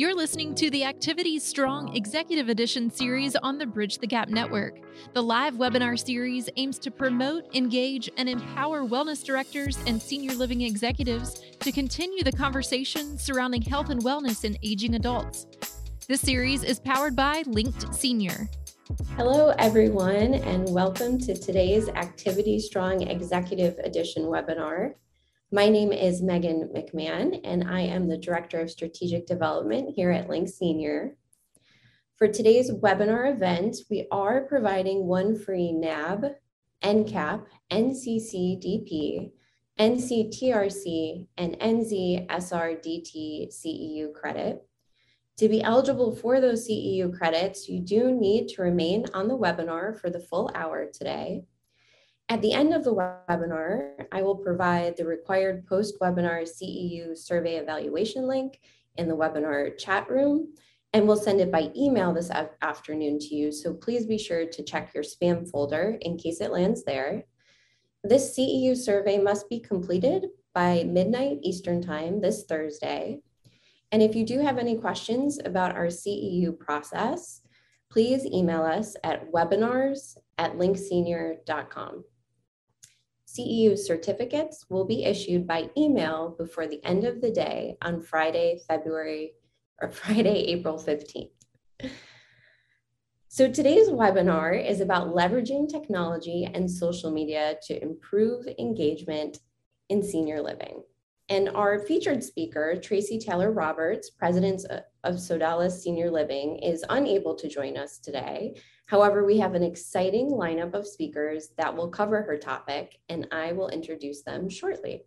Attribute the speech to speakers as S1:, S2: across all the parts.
S1: You're listening to the Activities Strong Executive Edition series on the Bridge the Gap Network. The live webinar series aims to promote, engage, and empower wellness directors and senior living executives to continue the conversation surrounding health and wellness in aging adults. This series is powered by Linked Senior.
S2: Hello, everyone, and welcome to today's Activity Strong Executive Edition webinar. My name is Megan McMahon, and I am the Director of Strategic Development here at Linked Senior. For today's webinar event, we are providing one free NAB, NCAP, NCCDP, NCTRC, and NZSRDT CEU credit. To be eligible for those CEU credits, you do need to remain on the webinar for the full hour today. At the end of the webinar, I will provide the required post-webinar CEU survey evaluation link in the webinar chat room, and we'll send it by email this afternoon to you. So please be sure to check your spam folder in case it lands there. This CEU survey must be completed by midnight Eastern time this Thursday. And if you do have any questions about our CEU process, please email us at webinars at linksenior.com. CEU certificates will be issued by email before the end of the day on Friday, February, or Friday, April 15th. So today's webinar is about leveraging technology and social media to improve engagement in senior living. And our featured speaker, Tracy Taylor Roberts, president of Sodalis Senior Living, is unable to join us today. However, we have an exciting lineup of speakers that will cover her topic, and I will introduce them shortly.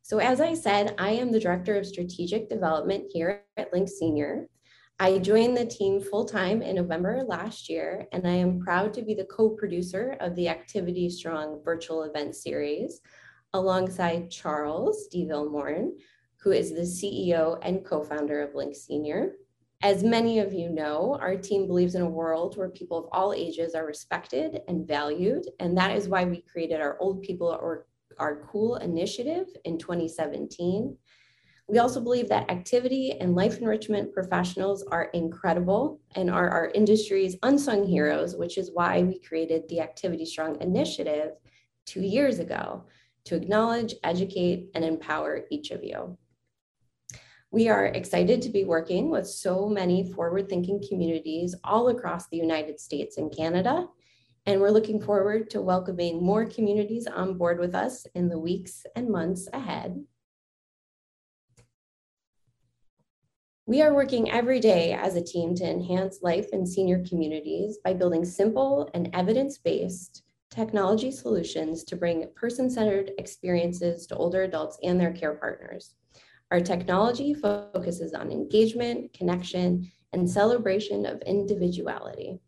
S2: So as I said, I am the Director of Strategic Development here at Linked Senior. I joined the team full-time in November last year, and I am proud to be the co-producer of the Activity Strong virtual event series, alongside Charles D. DeVille who is the CEO and co-founder of Linked Senior. As many of you know, our team believes in a world where people of all ages are respected and valued, and that is why we created our Old People or Our Cool initiative in 2017. We also believe that activity and life enrichment professionals are incredible and are our industry's unsung heroes, which is why we created the Activity Strong initiative two years ago to acknowledge, educate, and empower each of you. We are excited to be working with so many forward thinking communities all across the United States and Canada. And we're looking forward to welcoming more communities on board with us in the weeks and months ahead. We are working every day as a team to enhance life in senior communities by building simple and evidence based technology solutions to bring person centered experiences to older adults and their care partners. Our technology focuses on engagement, connection, and celebration of individuality.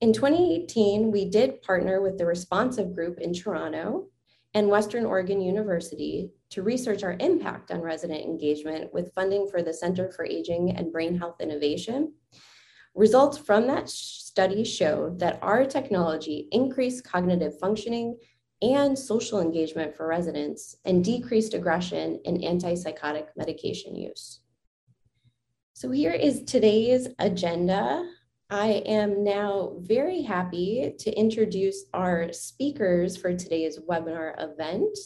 S2: In 2018, we did partner with the Responsive Group in Toronto and Western Oregon University to research our impact on resident engagement with funding for the Center for Aging and Brain Health Innovation. Results from that study showed that our technology increased cognitive functioning and social engagement for residents and decreased aggression and antipsychotic medication use. So here is today's agenda. I am now very happy to introduce our speakers for today's webinar event,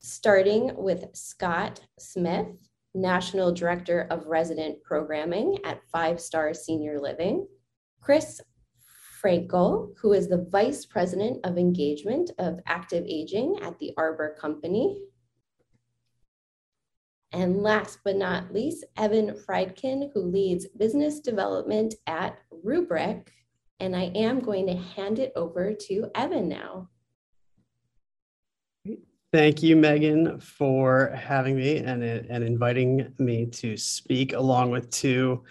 S2: starting with Scott Smith, National Director of Resident Programming at Five Star Senior Living, Kris Frankel, who is the Vice President of Engagement of Active Aging at the Arbor Company. And last but not least, Evan Friedkin, who leads business development at Roobrik. And I am going to hand it over to Evan now.
S3: Thank you, Megan, for having me and, and inviting me to speak along with two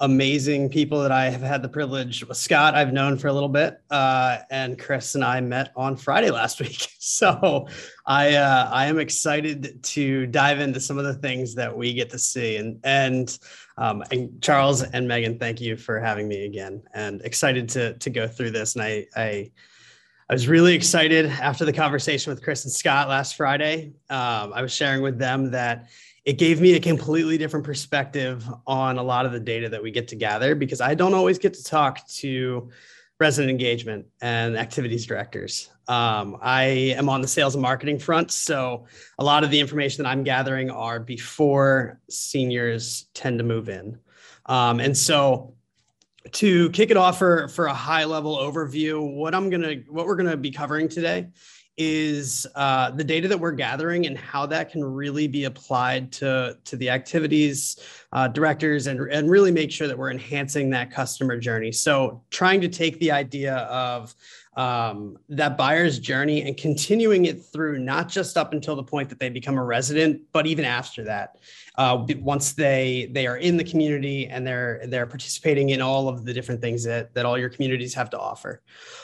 S3: amazing people that I have had the privilege. Scott, I've known for a little bit, uh, and Kris and I met on Friday last week. So I uh, I am excited to dive into some of the things that we get to see. And and um, and Charles and Megan, thank you for having me again, and excited to to go through this. And I I I was really excited after the conversation with Kris and Scott last Friday. Um, I was sharing with them that it gave me a completely different perspective on a lot of the data that we get to gather because I don't always get to talk to resident engagement and activities directors. Um, I am on the sales and marketing front. So a lot of the information that I'm gathering are before seniors tend to move in. Um, and so to kick it off for, for a high level overview, what I'm to, what we're to be covering today is uh, the data that we're gathering and how that can really be applied to, to the activities uh, directors and, and really make sure that we're enhancing that customer journey. So trying to take the idea of um, that buyer's journey and continuing it through not just up until the point that they become a resident, but even after that. Uh, once they they are in the community and they're they're participating in all of the different things that that all your communities have to offer.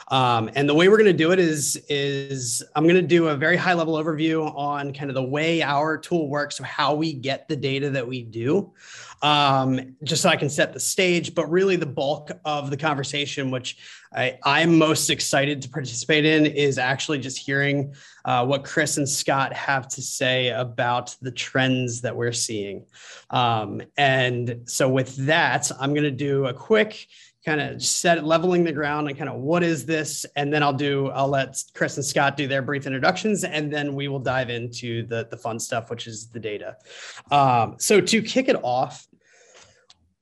S3: Um, and the way we're going to do it is is I'm going to do a very high level overview on kind of the way our tool works, so how we get the data that we do um, just so I can set the stage. But really, the bulk of the conversation, which I, I'm most excited to participate in, is actually just hearing uh, what Kris and Scott have to say about the trends that we're seeing. Um, and so, with that, I'm going to do a quick kind of set leveling the ground and kind of what is this and then i'll do i'll let kris and scott do their brief introductions and then we will dive into the the fun stuff which is the data um, so to kick it off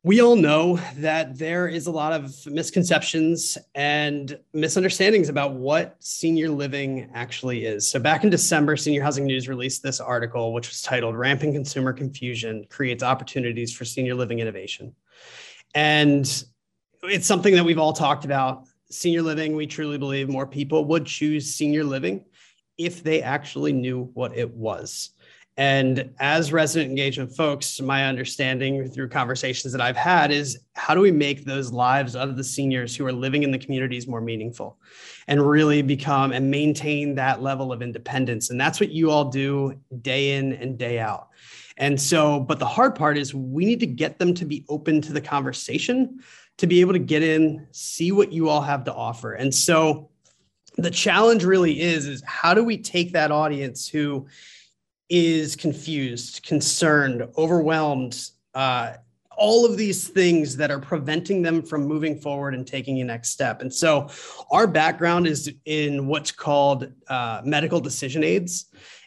S3: we all know that there is a lot of misconceptions and misunderstandings about what senior living actually is. So, back in December, Senior Housing News released this article, which was titled Rampant Consumer Confusion Creates Opportunities for Senior Living Innovation. And it's something that we've all talked about. Senior living, we truly believe more people would choose senior living if they actually knew what it was. And as resident engagement folks, my understanding through conversations that I've had is how do we make those lives of the seniors who are living in the communities more meaningful and really become and maintain that level of independence? And that's what you all do day in and day out. And so, but the hard part is we need to get them to be open to the conversation, to be able to get in, see what you all have to offer. And so the challenge really is, is how do we take that audience who is confused, concerned, overwhelmed, uh, all of these things that are preventing them from moving forward and taking a next step. And so, our background is in what's called uh, medical decision aids.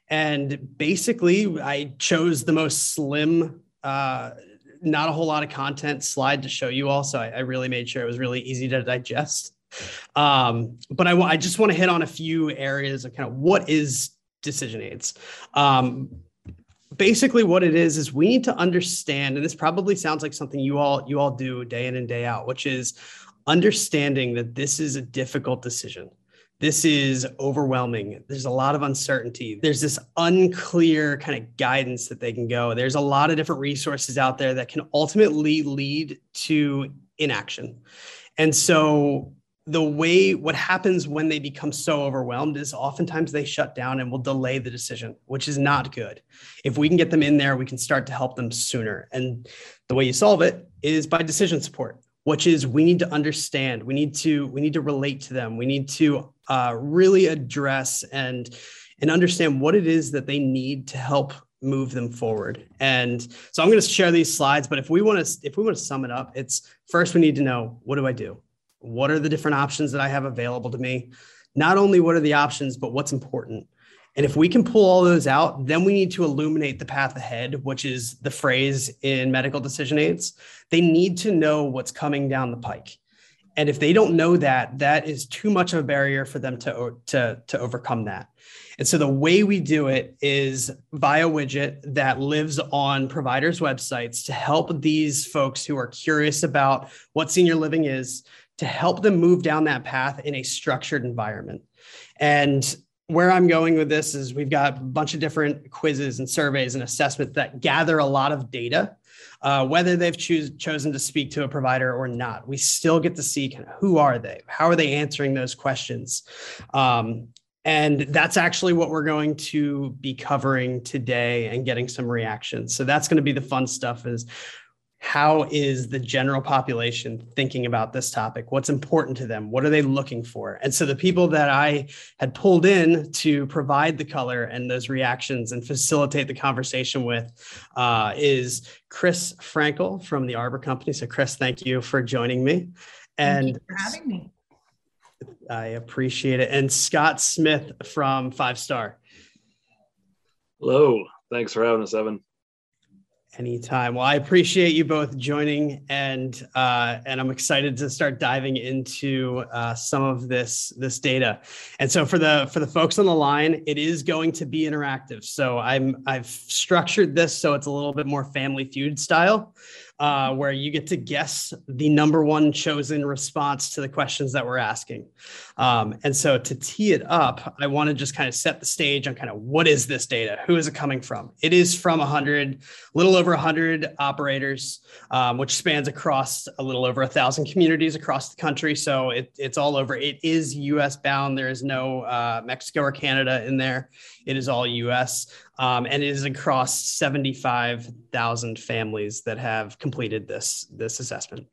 S3: And basically, I chose the most slim, uh, not a whole lot of content slide to show you all. So, I, I really made sure it was really easy to digest. Um, but I, I just want to hit on a few areas of kind of what is decision aids. Um, basically what it is is we need to understand and this probably sounds like something you all you all do day in and day out which is understanding that this is a difficult decision. This is overwhelming. There's a lot of uncertainty. There's this unclear kind of guidance that they can go. There's a lot of different resources out there that can ultimately lead to inaction. And so the way what happens when they become so overwhelmed is oftentimes they shut down and will delay the decision which is not good. If we can get them in there we can start to help them sooner. And the way you solve it is by decision support which is we need to understand we need to we need to relate to them. We need to uh, really address and and understand what it is that they need to help move them forward. And so i'm going to share these slides but if we want to if we want to sum it up it's first we need to know what do i do what are the different options that I have available to me? Not only what are the options, but what's important. And if we can pull all those out, then we need to illuminate the path ahead, which is the phrase in medical decision aids. They need to know what's coming down the pike. And if they don't know that, that is too much of a barrier for them to, to, to overcome that. And so the way we do it is via widget that lives on providers' websites to help these folks who are curious about what senior living is to help them move down that path in a structured environment. And where I'm going with this is we've got a bunch of different quizzes and surveys and assessments that gather a lot of data. Uh, whether they've chosen to speak to a provider or not, we still get to see kind of who are they, how are they answering those questions, um, and that's actually what we're going to be covering today and getting some reactions. So that's going to be the fun stuff. Is how is the general population thinking about this topic? What's important to them? What are they looking for? And so the people that I had pulled in to provide the color and those reactions and facilitate the conversation with uh, is Kris Frankel from the Arbor Company. So, Kris, thank you for joining me.
S4: And for having me.
S3: I appreciate it. And Scott Smith from Five Star.
S5: Hello. Thanks for having us, Evan.
S3: Anytime. Well, I appreciate you both joining, and uh, and I'm excited to start diving into uh, some of this this data. And so for the for the folks on the line, it is going to be interactive. So I'm I've structured this so it's a little bit more Family Feud style uh, where you get to guess the number one chosen response to the questions that we're asking. Um, and so to tee it up, I want to just kind of set the stage on kind of what is this data? Who is it coming from? It is from 100, a little over 100 operators, um, which spans across a little over a thousand communities across the country. So it, it's all over. It is US bound. There is no uh, Mexico or Canada in there. It is all US um, and it is across 75,000 families that have completed this, this assessment.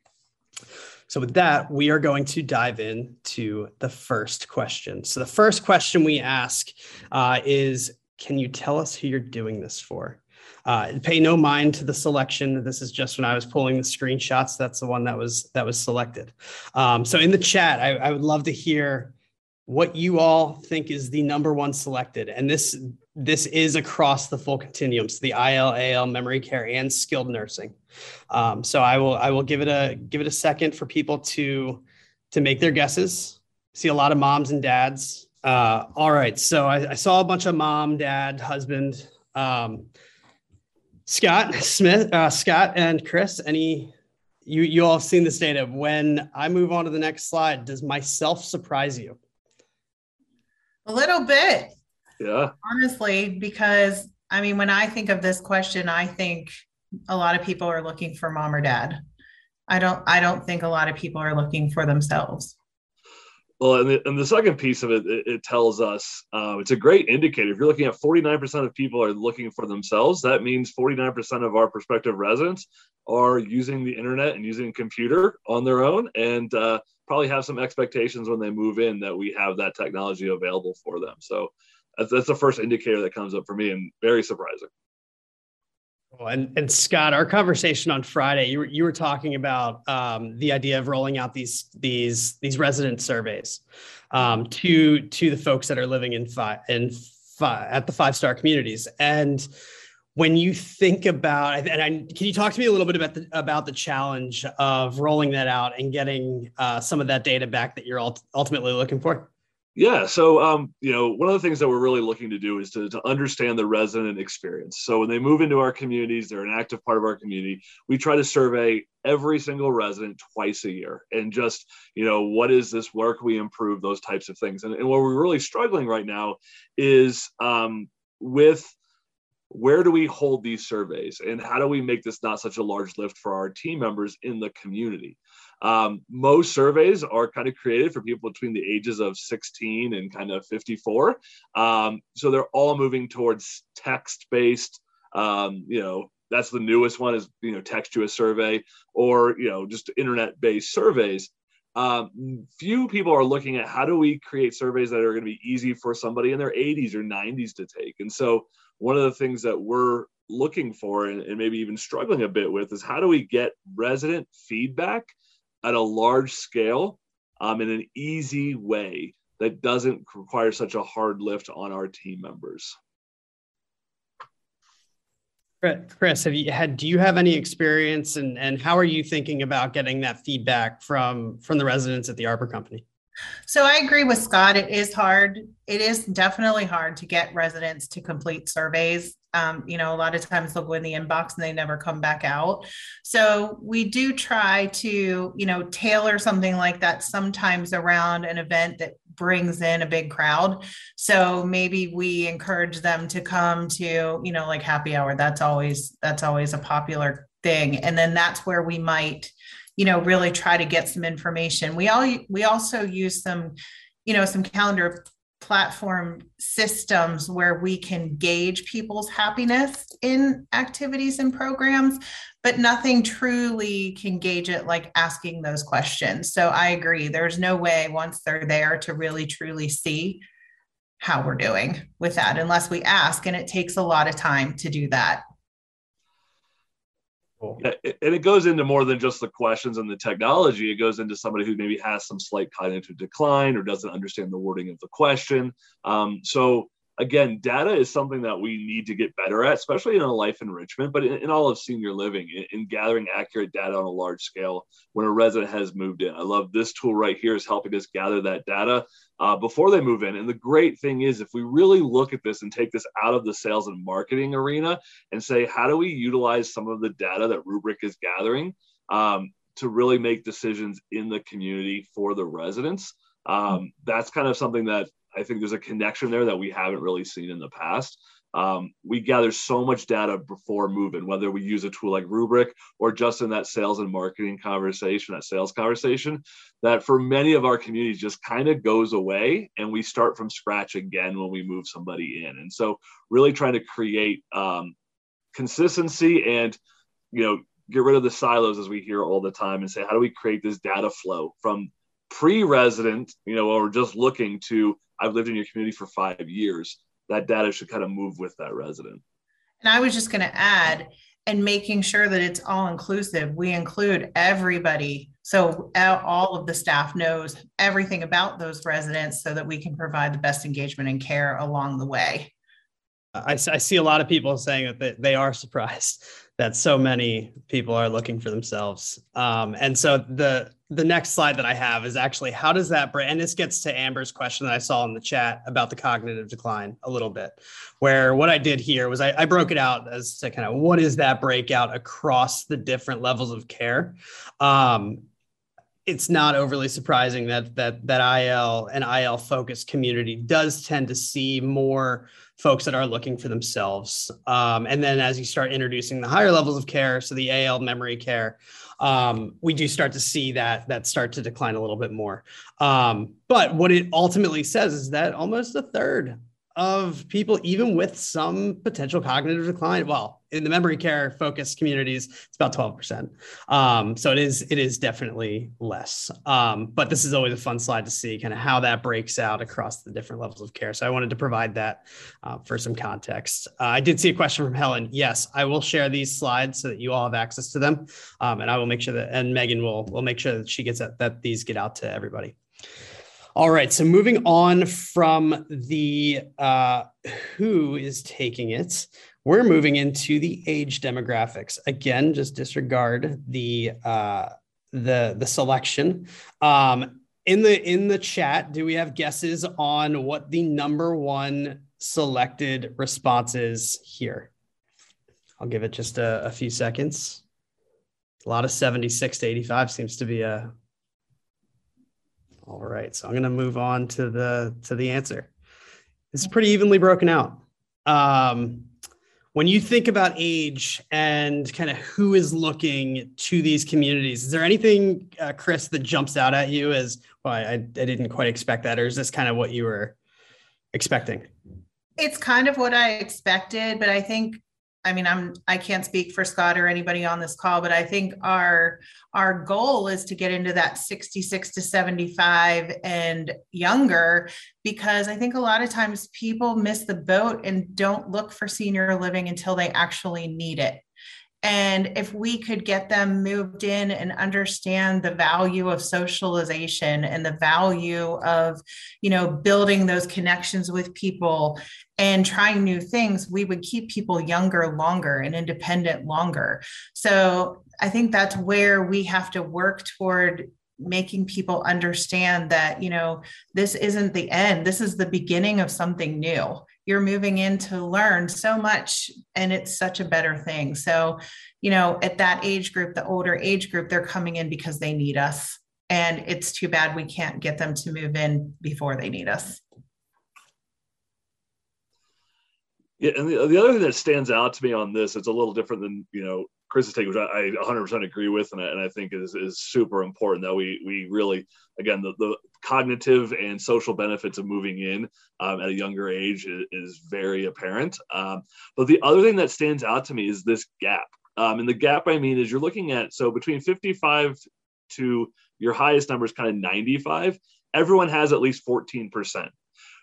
S3: So with that, we are going to dive in to the first question. So the first question we ask uh, is, can you tell us who you're doing this for? Uh, pay no mind to the selection. This is just when I was pulling the screenshots. That's the one that was that was selected. Um, so in the chat, I, I would love to hear what you all think is the number one selected. And this this is across the full continuum, so the IL, AL, memory care, and skilled nursing. Um, so I will I will give it a give it a second for people to to make their guesses. See a lot of moms and dads. Uh, all right, so I, I, saw a bunch of mom, dad, husband. Um, Scott Smith, uh, Scott and Kris. Any you you all have seen this data. When I move on to the next slide, does myself surprise you?
S4: A little bit.
S5: Yeah.
S4: Honestly, because I mean, when I think of this question, I think a lot of people are looking for mom or dad. I don't I don't think a lot of people are looking for themselves.
S5: Well, and the, and the second piece of it, it, it tells us uh, it's a great indicator. If you're looking at 49% of people are looking for themselves, that means 49% of our prospective residents are using the internet and using a computer on their own. And uh, probably have some expectations when they move in that we have that technology available for them. So that's, that's the first indicator that comes up for me and very surprising.
S3: And, and Scott, our conversation on Friday, you were, you were talking about um, the idea of rolling out these these these resident surveys um, to to the folks that are living in five in at the five star communities. And when you think about and I, can you talk to me a little bit about the about the challenge of rolling that out and getting uh, some of that data back that you're ultimately looking for
S5: yeah so um, you know one of the things that we're really looking to do is to, to understand the resident experience. So when they move into our communities they're an active part of our community we try to survey every single resident twice a year and just you know what is this where can we improve those types of things. And, and where we're really struggling right now is um, with where do we hold these surveys and how do we make this not such a large lift for our team members in the community um, most surveys are kind of created for people between the ages of 16 and kind of 54 um, so they're all moving towards text based um, you know that's the newest one is you know text you a survey or you know just internet based surveys. Um, few people are looking at how do we create surveys that are going to be easy for somebody in their 80s or 90s to take. And so one of the things that we're looking for and, and maybe even struggling a bit with is how do we get resident feedback at a large scale um, in an easy way that doesn't require such a hard lift on our team members.
S3: Kris, have you had? Do you have any experience, and and how are you thinking about getting that feedback from from the residents at the Arbor Company?
S4: So I agree with Scott. It is hard. It is definitely hard to get residents to complete surveys. Um, you know, a lot of times they'll go in the inbox and they never come back out. So we do try to, you know, tailor something like that sometimes around an event that brings in a big crowd. So maybe we encourage them to come to, you know, like happy hour. That's always that's always a popular thing. And then that's where we might you know really try to get some information we all we also use some you know some calendar platform systems where we can gauge people's happiness in activities and programs, but nothing truly can gauge it like asking those questions. So I agree. There's no way once they're there to really truly see how we're doing with that unless we ask. And it takes a lot of time to do that.
S5: Cool. And it goes into more than just the questions and the technology. It goes into somebody who maybe has some slight cognitive decline or doesn't understand the wording of the question. Um, so again, data is something that we need to get better at, especially in a life enrichment, but in, in all of senior living, in, in, gathering accurate data on a large scale when a resident has moved in. I love this tool right here is helping us gather that data uh, before they move in. And the great thing is, if we really look at this and take this out of the sales and marketing arena and say, how do we utilize some of the data that Roobrik is gathering um, to really make decisions in the community for the residents? Um, that's kind of something that I think there's a connection there that we haven't really seen in the past. Um, we gather so much data before moving, whether we use a tool like Roobrik or just in that sales and marketing conversation, that sales conversation, that for many of our communities just kind of goes away and we start from scratch again when we move somebody in. And so, really trying to create um, consistency and, you know, get rid of the silos as we hear all the time and say, how do we create this data flow from pre-resident, you know, or just looking to I've lived in your community for five years, that data should kind of move with that resident.
S4: And I was just going to add, and making sure that it's all inclusive. We include everybody. So all of the staff knows everything about those residents so that we can provide the best engagement and care along the way.
S3: I, I see a lot of people saying that they are surprised that so many people are looking for themselves. Um, and so the the next slide that I have is actually how does that break? And this gets to Amber's question that I saw in the chat about the cognitive decline a little bit, where what I did here was I, I broke it out as to kind of what is that breakout across the different levels of care. Um, it's not overly surprising that that that IL and IL focused community does tend to see more folks that are looking for themselves. Um, and then as you start introducing the higher levels of care, so the AL memory care, um, we do start to see that that start to decline a little bit more. Um, but what it ultimately says is that almost a third of people, even with some potential cognitive decline, well, in the memory care focused communities, it's about 12%. Um, so it is, it is definitely less. Um, but this is always a fun slide to see kind of how that breaks out across the different levels of care. So I wanted to provide that uh, for some context. Uh, I did see a question from Helen. Yes, I will share these slides so that you all have access to them. Um, and I will make sure that, and Megan will, will make sure that she gets that, that these get out to everybody. All right. So moving on from the uh, who is taking it, we're moving into the age demographics. Again, just disregard the uh, the the selection. Um, in the in the chat, do we have guesses on what the number one selected response is here? I'll give it just a, a few seconds. A lot of 76 to 85 seems to be a all right, so I'm going to move on to the to the answer. It's pretty evenly broken out. Um, when you think about age and kind of who is looking to these communities, is there anything, uh, Kris, that jumps out at you as, well, I, I didn't quite expect that, or is this kind of what you were expecting?
S4: It's kind of what I expected, but I think I mean, I'm I can't speak for Scott or anybody on this call, but I think our our goal is to get into that 66 to 75 and younger because I think a lot of times people miss the boat and don't look for senior living until they actually need it. And if we could get them moved in and understand the value of socialization and the value of, you know, building those connections with people and trying new things, we would keep people younger longer and independent longer. So I think that's where we have to work toward making people understand that you know this isn't the end this is the beginning of something new you're moving in to learn so much and it's such a better thing. So you know at that age group the older age group they're coming in because they need us. And it's too bad we can't get them to move in before they need us.
S5: Yeah and the, the other thing that stands out to me on this it's a little different than you know Kris's take, which I, I 100% agree with, and I, and I think is, is super important that we we really again the, the cognitive and social benefits of moving in um, at a younger age is, is very apparent. Um, but the other thing that stands out to me is this gap. Um, and the gap I mean is you're looking at so between 55 to your highest number is kind of 95. Everyone has at least 14 percent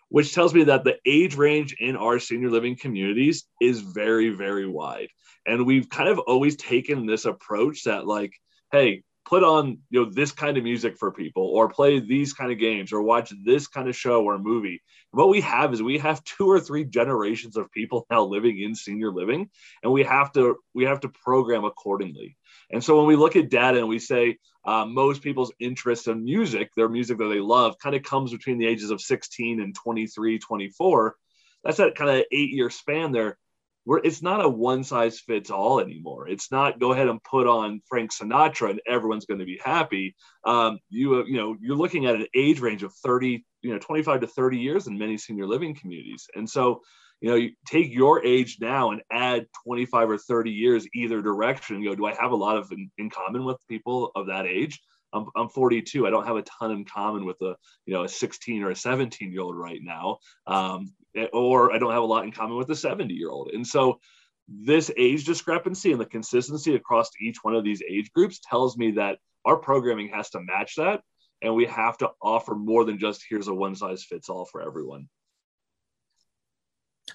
S5: which tells me that the age range in our senior living communities is very, very wide. And we've kind of always taken this approach that, like, hey, put on you know this kind of music for people or play these kind of games or watch this kind of show or movie. What we have is we have two or three generations of people now living in senior living and we have to we have to program accordingly. And so when we look at data and we say uh, most people's interest in music their music that they love kind of comes between the ages of 16 and 23 24 that's that kind of eight year span there we're, it's not a one size fits all anymore. It's not go ahead and put on Frank Sinatra and everyone's going to be happy. Um, you you know you're looking at an age range of 30, you know, 25 to 30 years in many senior living communities, and so you know you take your age now and add 25 or 30 years either direction. You go, do I have a lot of in, in common with people of that age? I'm, I'm 42. I don't have a ton in common with a you know a 16 or a 17 year old right now, um, or I don't have a lot in common with a 70 year old. And so this age discrepancy and the consistency across each one of these age groups tells me that our programming has to match that, and we have to offer more than just here's a one size fits all for everyone.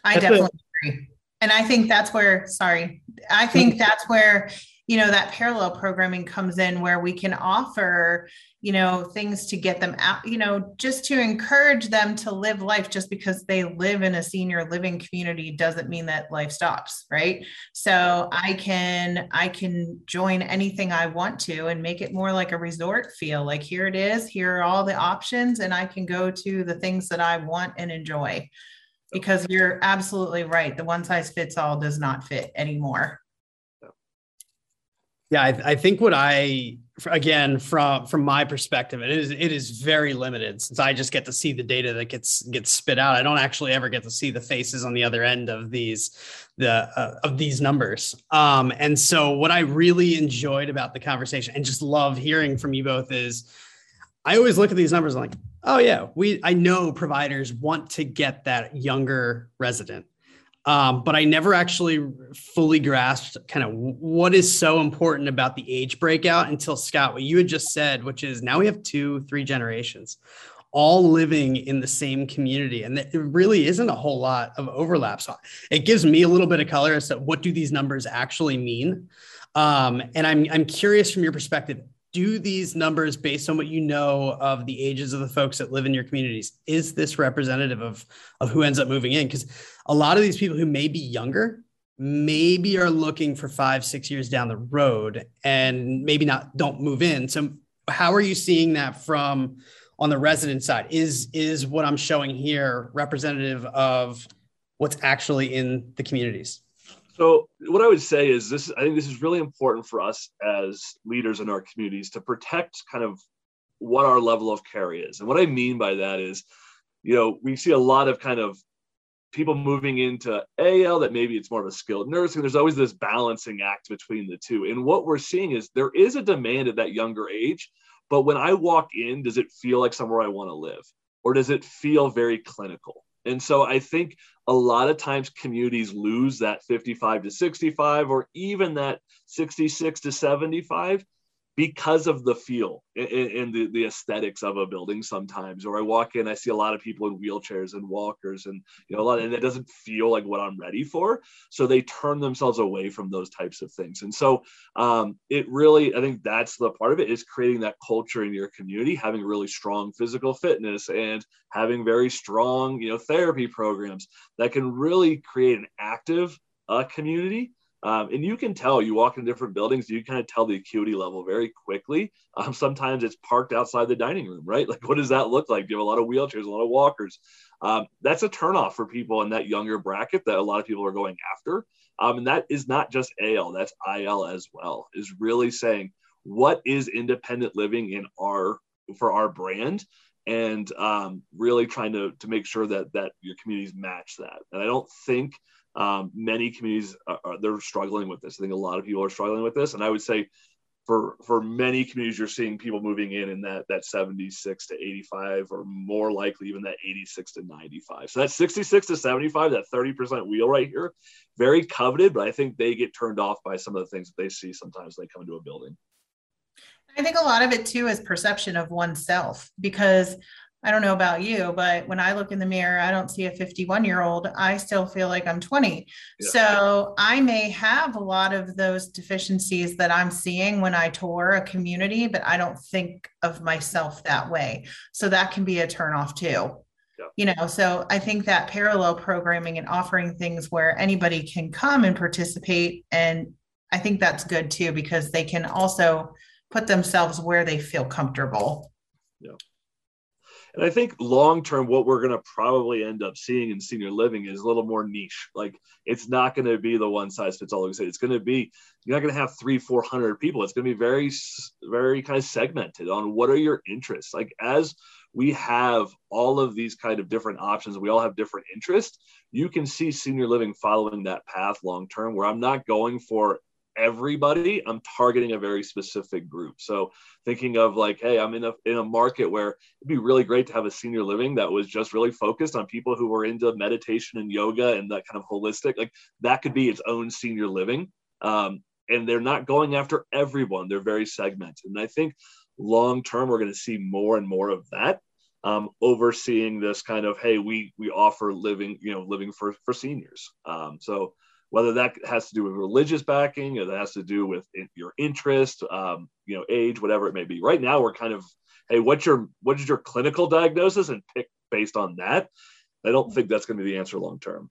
S4: I definitely agree. And I think that's where, sorry, I think that's where you know that parallel programming comes in where we can offer you know things to get them out you know just to encourage them to live life. Just because they live in a senior living community doesn't mean that life stops right? So i can i can join anything i want to and make it more like a resort feel. Like here it is here are all the options and i can go to the things that i want and enjoy. Because you're absolutely right the one size fits all does not fit anymore
S3: yeah, I, I, think what I again from from my perspective, it is it is very limited since I just get to see the data that gets gets spit out. I don't actually ever get to see the faces on the other end of these the uh, of these numbers. Um, and so what I really enjoyed about the conversation and just love hearing from you both is I always look at these numbers and like, oh yeah, we I know providers want to get that younger resident um, but I never actually fully grasped kind of what is so important about the age breakout until Scott, what you had just said, which is now we have two, three generations all living in the same community and there really isn't a whole lot of overlap. So it gives me a little bit of color as to what do these numbers actually mean. Um, and I'm, I'm curious from your perspective do these numbers based on what you know of the ages of the folks that live in your communities? Is this representative of of who ends up moving in? Because a lot of these people who may be younger maybe are looking for five six years down the road and maybe not don't move in. So how are you seeing that from on the resident side? Is is what i'm showing here representative of what's actually in the communities
S5: so what I would say is this I think this is really important for us as leaders in our communities to protect kind of what our level of care is. And what I mean by that is, you know, we see a lot of kind of people moving into AL that maybe it's more of a skilled nursing. There's always this balancing act between the two. And what we're seeing is there is a demand at that younger age, but when I walk in, does it feel like somewhere I want to live? Or does it feel very clinical? And so I think a lot of times communities lose that 55 to 65 or even that 66 to 75 because of the feel and, the, the aesthetics of a building sometimes or i walk in i see a lot of people in wheelchairs and walkers and you know a lot and it doesn't feel like what i'm ready for. So they turn themselves away from those types of things. And so um, it really i think that's the part of it is creating that culture in your community having really strong physical fitness and having very strong you know therapy programs that can really create an active uh, community um, and you can tell, you walk in different buildings, you kind of tell the acuity level very quickly. Um, sometimes it's parked outside the dining room, right? Like, what does that look like? Do you have a lot of wheelchairs, a lot of walkers? Um, that's a turnoff for people in that younger bracket that a lot of people are going after. Um, and that is not just AL, that's IL as well, is really saying what is independent living in our for our brand and um, really trying to, to make sure that that your communities match that. And I don't think Um, many communities are, they're struggling with this. I think a lot of people are struggling with this, and I would say for for many communities, you're seeing people moving in in that that 76 to 85, or more likely even that 86 to 95. So that 66 to 75, that 30% wheel right here, very coveted, but I think they get turned off by some of the things that they see sometimes they come into a building.
S4: I think a lot of it too is perception of oneself because I don't know about you, but when I look in the mirror, I don't see a 51 year old. I still feel like I'm 20. Yeah. So I may have a lot of those deficiencies that I'm seeing when I tour a community, but I don't think of myself that way. So that can be a turnoff too. Yeah. You know, so I think that parallel programming and offering things where anybody can come and participate. And I think that's good too, because they can also put themselves where they feel comfortable.
S5: Yeah. And I think long term, what we're going to probably end up seeing in senior living is a little more niche. Like it's not going to be the one size fits all. It's going to be you're not going to have three, four hundred people. It's going to be very, very kind of segmented on what are your interests. Like as we have all of these kind of different options, we all have different interests. You can see senior living following that path long term, where I'm not going for everybody i'm targeting a very specific group. So thinking of like hey i'm in a in a market where it'd be really great to have a senior living that was just really focused on people who were into meditation and yoga and that kind of holistic like that could be its own senior living. Um, and they're not going after everyone. They're very segmented. And i think long term we're going to see more and more of that um, overseeing this kind of hey we we offer living you know living for for seniors. Um, so whether that has to do with religious backing or that has to do with your interest, um, you know, age, whatever it may be. Right now, we're kind of, hey, what's your what is your clinical diagnosis, and pick based on that. I don't think that's going to be the answer long term.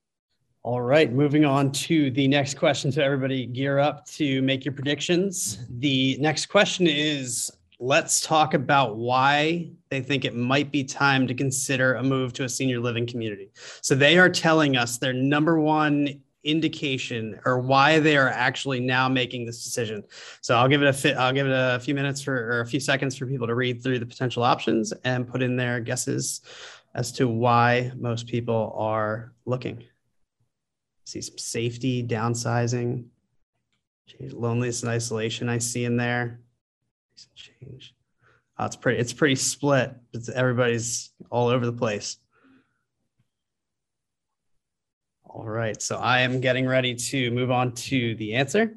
S3: All right, moving on to the next question. So everybody gear up to make your predictions. The next question is let's talk about why they think it might be time to consider a move to a senior living community. So they are telling us their number one indication or why they are actually now making this decision. So I'll give it a fit. I'll give it a few minutes for or a few seconds for people to read through the potential options and put in their guesses as to why most people are looking. See some safety, downsizing, loneliness and isolation. I see in there. Change. Oh, it's pretty. It's pretty split. It's, everybody's all over the place. All right, so I am getting ready to move on to the answer.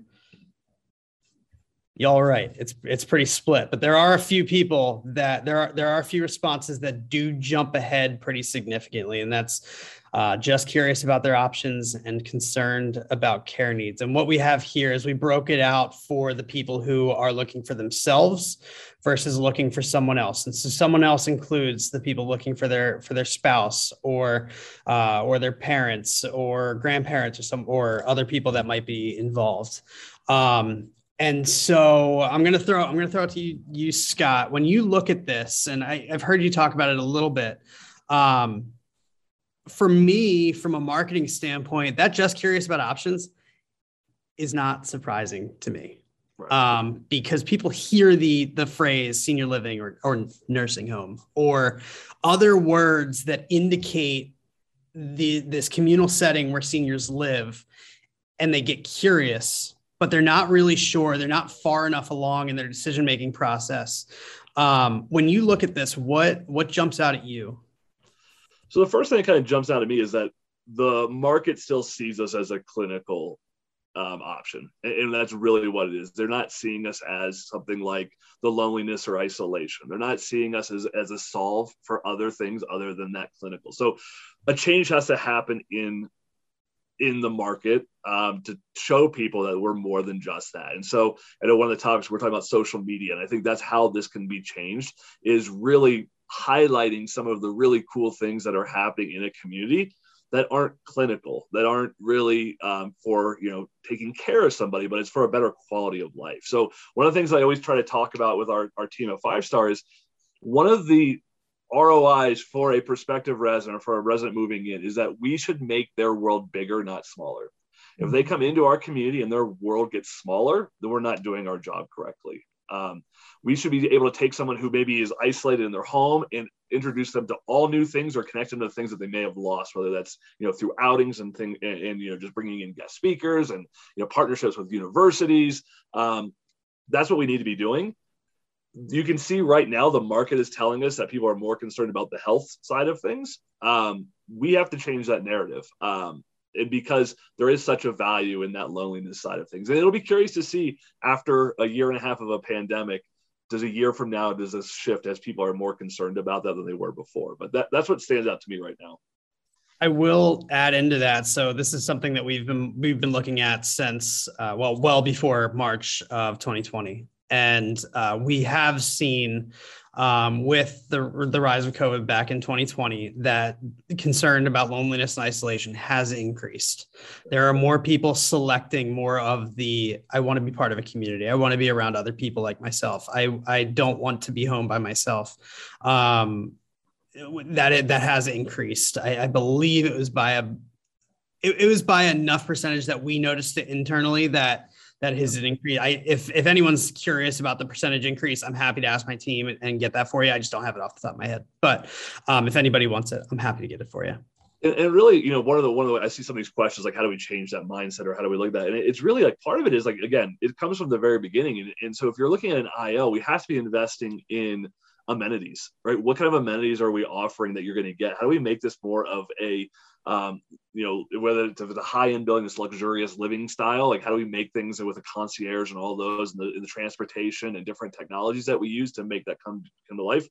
S3: Y'all right. It's it's pretty split, but there are a few people that there are there are a few responses that do jump ahead pretty significantly, and that's uh, just curious about their options and concerned about care needs. And what we have here is we broke it out for the people who are looking for themselves versus looking for someone else. And so someone else includes the people looking for their for their spouse or uh, or their parents or grandparents or some or other people that might be involved. Um, and so I'm gonna throw I'm gonna throw it to you, you Scott. When you look at this, and I, have heard you talk about it a little bit. Um, for me, from a marketing standpoint, that just curious about options is not surprising to me. Right. Um, because people hear the the phrase senior living or, or nursing home or other words that indicate the this communal setting where seniors live and they get curious but they're not really sure they're not far enough along in their decision making process um, when you look at this what what jumps out at you
S5: so the first thing that kind of jumps out at me is that the market still sees us as a clinical um, option. And, and, that's really what it is. They're not seeing us as something like the loneliness or isolation. They're not seeing us as, as a solve for other things other than that clinical. So a change has to happen in in the market um, to show people that we're more than just that. And so I know one of the topics we're talking about social media, and I think that's how this can be changed is really highlighting some of the really cool things that are happening in a community that aren't clinical, that aren't really um, for you know taking care of somebody, but it's for a better quality of life. So one of the things I always try to talk about with our, our team at five stars, one of the ROIs for a prospective resident or for a resident moving in is that we should make their world bigger, not smaller. If they come into our community and their world gets smaller, then we're not doing our job correctly. Um, we should be able to take someone who maybe is isolated in their home and introduce them to all new things or connect them to things that they may have lost, whether that's you know through outings and thing and, and you know just bringing in guest speakers and you know partnerships with universities. Um, that's what we need to be doing. You can see right now the market is telling us that people are more concerned about the health side of things. Um, we have to change that narrative. Um, and because there is such a value in that loneliness side of things. And it'll be curious to see after a year and a half of a pandemic, does a year from now, does this shift as people are more concerned about that than they were before? But that, that's what stands out to me right now.
S3: I will add into that. So this is something that we've been we've been looking at since uh, well well before March of 2020, and uh, we have seen um, with the the rise of COVID back in 2020 that concern about loneliness and isolation has increased. There are more people selecting more of the I want to be part of a community. I want to be around other people like myself. I I don't want to be home by myself. Um, that it, that has increased. I, I believe it was by a it, it was by enough percentage that we noticed it internally that that has an increase. I if if anyone's curious about the percentage increase, I'm happy to ask my team and, and get that for you. I just don't have it off the top of my head. But um, if anybody wants it, I'm happy to get it for you.
S5: And, and, really, you know, one of the one of the I see some of these questions like how do we change that mindset or how do we look at that? And it's really like part of it is like again, it comes from the very beginning. And, and so if you're looking at an IL, we have to be investing in amenities, right? What kind of amenities are we offering that you're going to get? How do we make this more of a um, you know, whether it's a high end building, this luxurious living style, like how do we make things with the concierge and all those and the, the, transportation and different technologies that we use to make that come, come to life?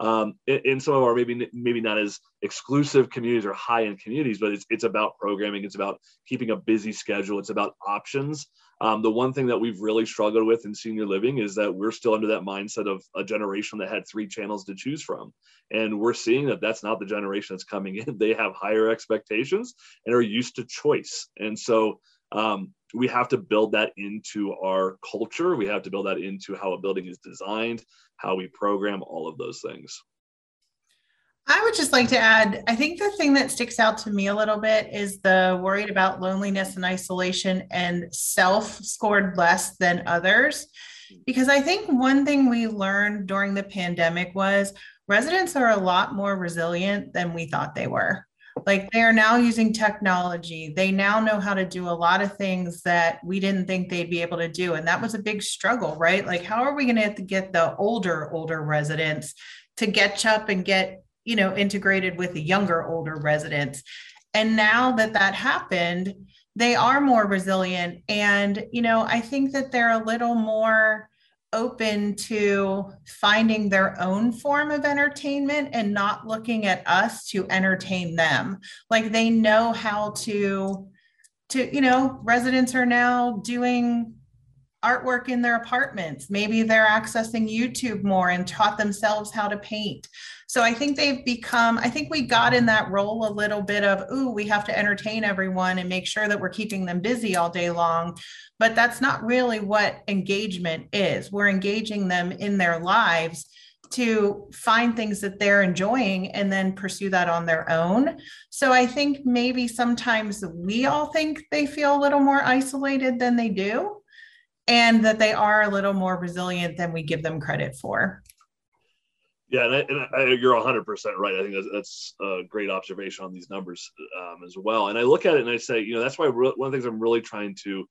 S5: Um, in, in, some of our maybe maybe not as exclusive communities or high end communities, but it's it's about programming. It's about keeping a busy schedule. It's about options. Um, the one thing that we've really struggled with in senior living is that we're still under that mindset of a generation that had three channels to choose from. And we're seeing that that's not the generation that's coming in. They have higher expectations and are used to choice. And so um, we have to build that into our culture. We have to build that into how a building is designed, how we program, all of those things.
S4: I would just like to add I think the thing that sticks out to me a little bit is the worried about loneliness and isolation and self scored less than others. Because I think one thing we learned during the pandemic was residents are a lot more resilient than we thought they were. Like they are now using technology. They now know how to do a lot of things that we didn't think they'd be able to do. And that was a big struggle, right? Like, how are we going to get the older, older residents to get up and get you know, integrated with the younger, older residents. And now that that happened, they are more resilient. And, you know, I think that they're a little more open to finding their own form of entertainment and not looking at us to entertain them. Like they know how to, to, you know, residents are now doing artwork in their apartments. Maybe they're accessing YouTube more and taught themselves how to paint. So I think they've become, I think we got in that role a little bit of, ooh, we have to entertain everyone and make sure that we're keeping them busy all day long. But that's not really what engagement is. We're engaging them in their lives to find things that they're enjoying and then pursue that on their own. So I think maybe sometimes we all think they feel a little more isolated than they do and that they are a little more resilient than we give them credit for.
S5: Yeah, and, I, and I, you're 100% right. I think that's, that's, a great observation on these numbers um, as well. And I look at it and I say, you know, that's why re- one of the things I'm really trying to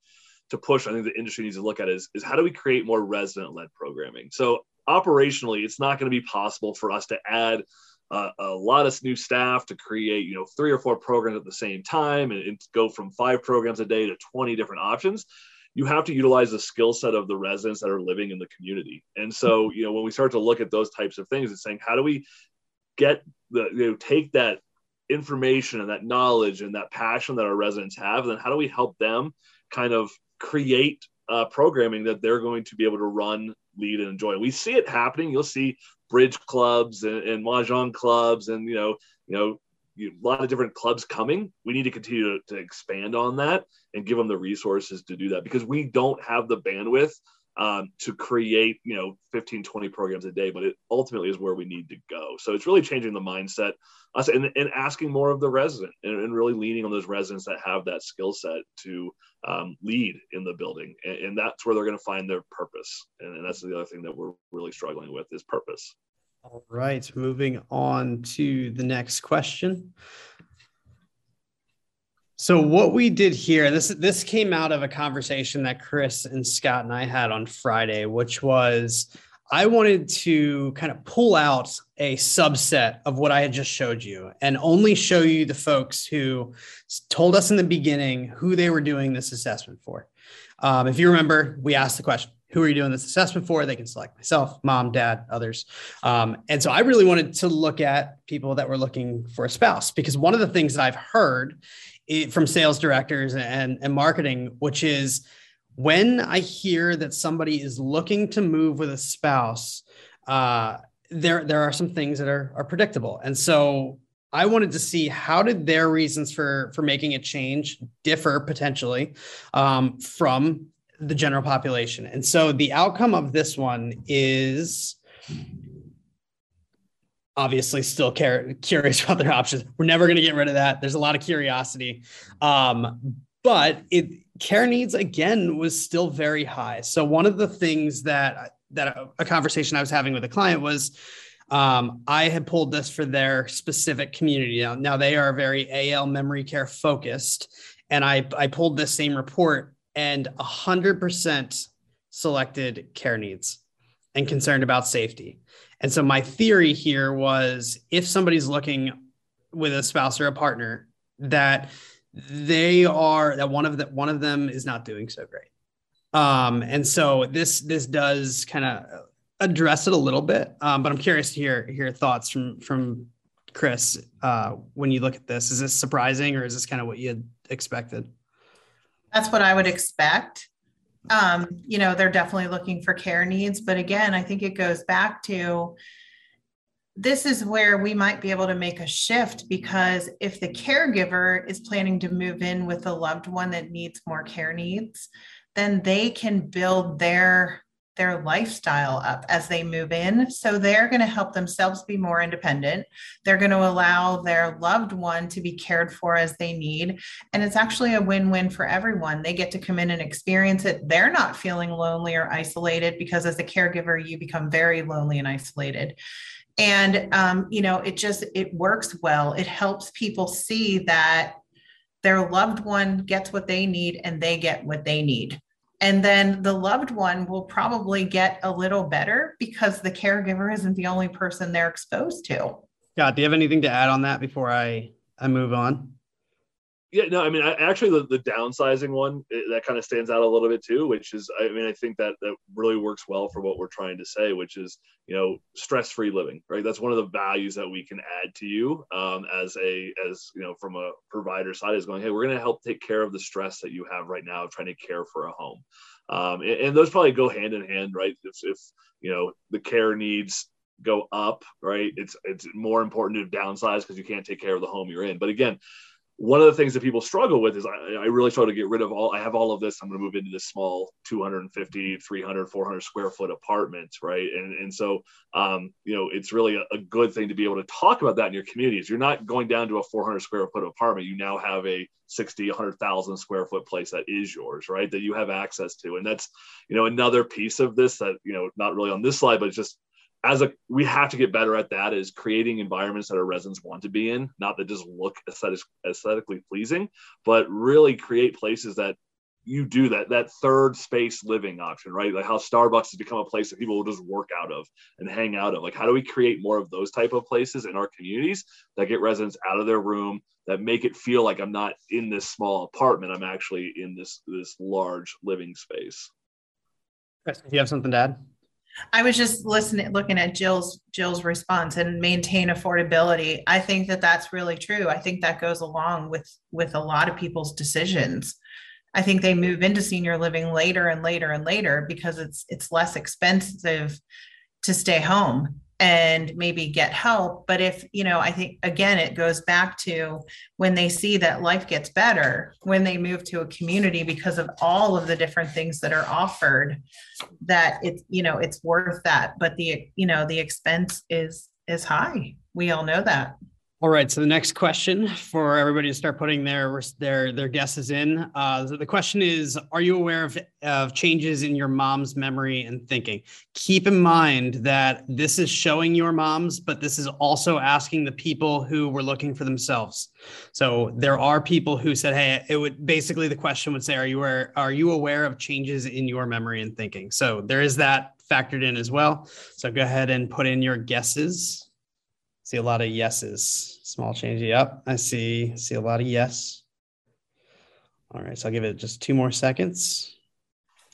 S5: to push. I think the industry needs to look at is is how do we create more resident led programming. So operationally, it's not going to be possible for us to add uh, a lot of new staff to create, you know, three or four programs at the same time and, and go from five programs a day to 20 different options you have to utilize the skill set of the residents that are living in the community. And so, you know, when we start to look at those types of things, it's saying, how do we get the, you know, take that information and that knowledge and that passion that our residents have, and then how do we help them kind of create uh, programming that they're going to be able to run, lead, and enjoy. We see it happening. You'll see bridge clubs and, and mahjong clubs, and you know, you know, a lot of different clubs coming. We need to continue to, to, expand on that and give them the resources to do that because we don't have the bandwidth um, to create, you know, 15, 20 programs a day, but it ultimately is where we need to go. So it's really changing the mindset us and, and asking more of the resident and, and really leaning on those residents that have that skill set to um, lead in the building. And, and that's where they're going to find their purpose. And, and that's the other thing that we're really struggling with is purpose.
S3: All right, moving on to the next question. So what we did here, this this came out of a conversation that Kris and Scott and I had on Friday, which was I wanted to kind of pull out a subset of what I had just showed you and only show you the folks who told us in the beginning who they were doing this assessment for. Um, if you remember, we asked the question, who are you doing this assessment for? They can select myself, mom, dad, others. Um, and so I really wanted to look at people that were looking for a spouse because one of the things that I've heard from sales directors and, and marketing, which is when I hear that somebody is looking to move with a spouse, uh, there there are some things that are are predictable, and so I wanted to see how did their reasons for for making a change differ potentially um, from the general population, and so the outcome of this one is obviously still care, curious about their options. We're never going to get rid of that. There's a lot of curiosity. Um, but it care needs again was still very high. So one of the things that that a, conversation I was having with a client was um, I had pulled this for their specific community. Now, now they are very AL memory care focused, and I I pulled this same report and hundred percent selected care needs and concerned about safety. And so my theory here was if somebody's looking with a spouse or a partner that they are that one of the one of them is not doing so great. Um, and so this this does kind of address it a little bit. Um, but I'm curious to hear hear thoughts from from Kris uh, when you look at this. Is this surprising or is this kind of what you had expected?
S4: That's what I would expect. Um, you know, they're definitely looking for care needs, but again, I think it goes back to this is where we might be able to make a shift because if the caregiver is planning to move in with a loved one that needs more care needs, then they can build their their lifestyle up as they move in. So they're going to help themselves be more independent. They're going to allow their loved one to be cared for as they need. And it's actually a win win for everyone. They get to come in and experience it. They're not feeling lonely or isolated because as a caregiver, you become very lonely and isolated and um, you know it just it works well it helps people see that their loved one gets what they need and they get what they need and then the loved one will probably get a little better because the caregiver isn't the only person they're exposed to.
S3: Yeah do you have anything to add on that before i i move on
S5: yeah, no, I mean, I, actually, the, the downsizing one it, that kind of stands out a little bit too, which is, I mean, I think that that really works well for what we're trying to say, which is, you know, stress-free living, right? That's one of the values that we can add to you um, as a, as you know, from a provider side is going, hey, we're going to help take care of the stress that you have right now, trying to care for a home, um, and, and those probably go hand in hand, right? If, if you know the care needs go up, right? It's it's more important to downsize because you can't take care of the home you're in. But again, one of the things that people struggle with is I, I really try to get rid of all i have all of this i'm going to move into this small 250 300 400 square foot apartment right? And, and so um, you know it's really a, a, good thing to be able to talk about that in your communities. You're not going down to a 400 square foot apartment. You now have a 60 100000 square foot place that is yours right? That you have access to. And that's you know another piece of this that you know not really on this slide but just as a we have to get better at that is creating environments that our residents want to be in not that just look aesthetic, aesthetically pleasing but really create places that you do that that third space living option right? Like how starbucks has become a place that people will just work out of and hang out of. Like how do we create more of those type of places in our communities that get residents out of their room that make it feel like i'm not in this small apartment i'm actually in this this large living space?
S3: Do you have something to add
S4: I was just listening, looking at Jill's Jill's response and maintain affordability. I think that that's really true. I think that goes along with with a lot of people's decisions. I think they move into senior living later and later and later because it's it's less expensive to stay home and maybe get help. But if you know i think again it goes back to when they see that life gets better when they move to a community because of all of the different things that are offered that it's you know it's worth that. But the you know the expense is is high. We all know that
S3: All right. So the next question for everybody to start putting their their their guesses in. Uh, the question is: Are you aware of of changes in your mom's memory and thinking? Keep in mind that this is showing your moms, but this is also asking the people who were looking for themselves. So there are people who said, "Hey, it would." Basically, the question would say, "Are you aware? Are you aware of changes in your memory and thinking?" So there is that factored in as well. So go ahead and put in your guesses. See a lot of yeses. Small change. Yep. I see. See a lot of yes. All right. So I'll give it just two more seconds.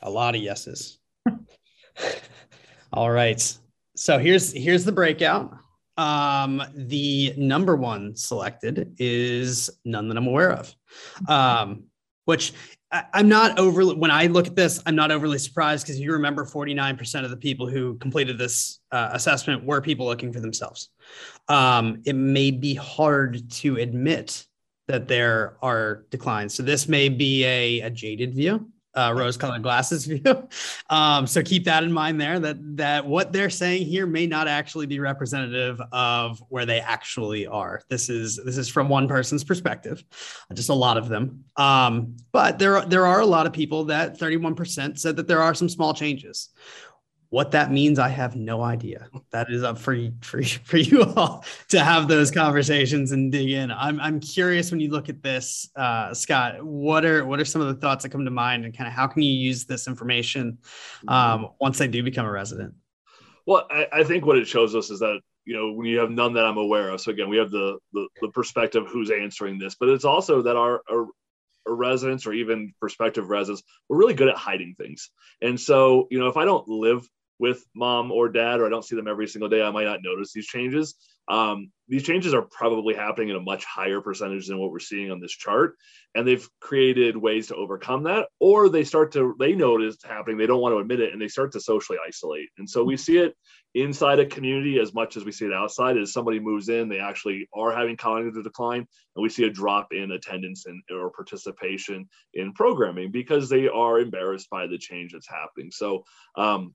S3: A lot of yeses. All right. So here's here's the breakout. Um, the number one selected is none that I'm aware of. Um, which I, am not overly when I look at this, I'm not overly surprised because you remember 49% of the people who completed this uh, assessment were people looking for themselves. Um, it may be hard to admit that there are declines. So this may be a, a jaded view uh, rose-colored glasses view. Um, so keep that in mind there. That that what they're saying here may not actually be representative of where they actually are. This is this is from one person's perspective, just a lot of them. Um, but there there are a lot of people that 31% said that there are some small changes. What that means, I have no idea. That is up for for for you all to have those conversations and dig in. I'm I'm curious when you look at this, uh, Scott. What are what are some of the thoughts that come to mind, and kind of how can you use this information um, once they do become a resident?
S5: Well, I, I think what it shows us is that you know when you have none that I'm aware of. So again, we have the the, the perspective who's answering this, but it's also that our, our residents or even prospective residents, we're really good at hiding things. And so, you know, if I don't live with mom or dad, or I don't see them every single day, I might not notice these changes. Um, these changes are probably happening in a much higher percentage than what we're seeing on this chart. And they've created ways to overcome that, or they start to, they know it's happening, they don't want to admit it, and they start to socially isolate. And so we see it inside a community as much as we see it outside. As somebody moves in, they actually are having cognitive decline, and we see a drop in attendance and or participation in programming because they are embarrassed by the change that's happening. So, um,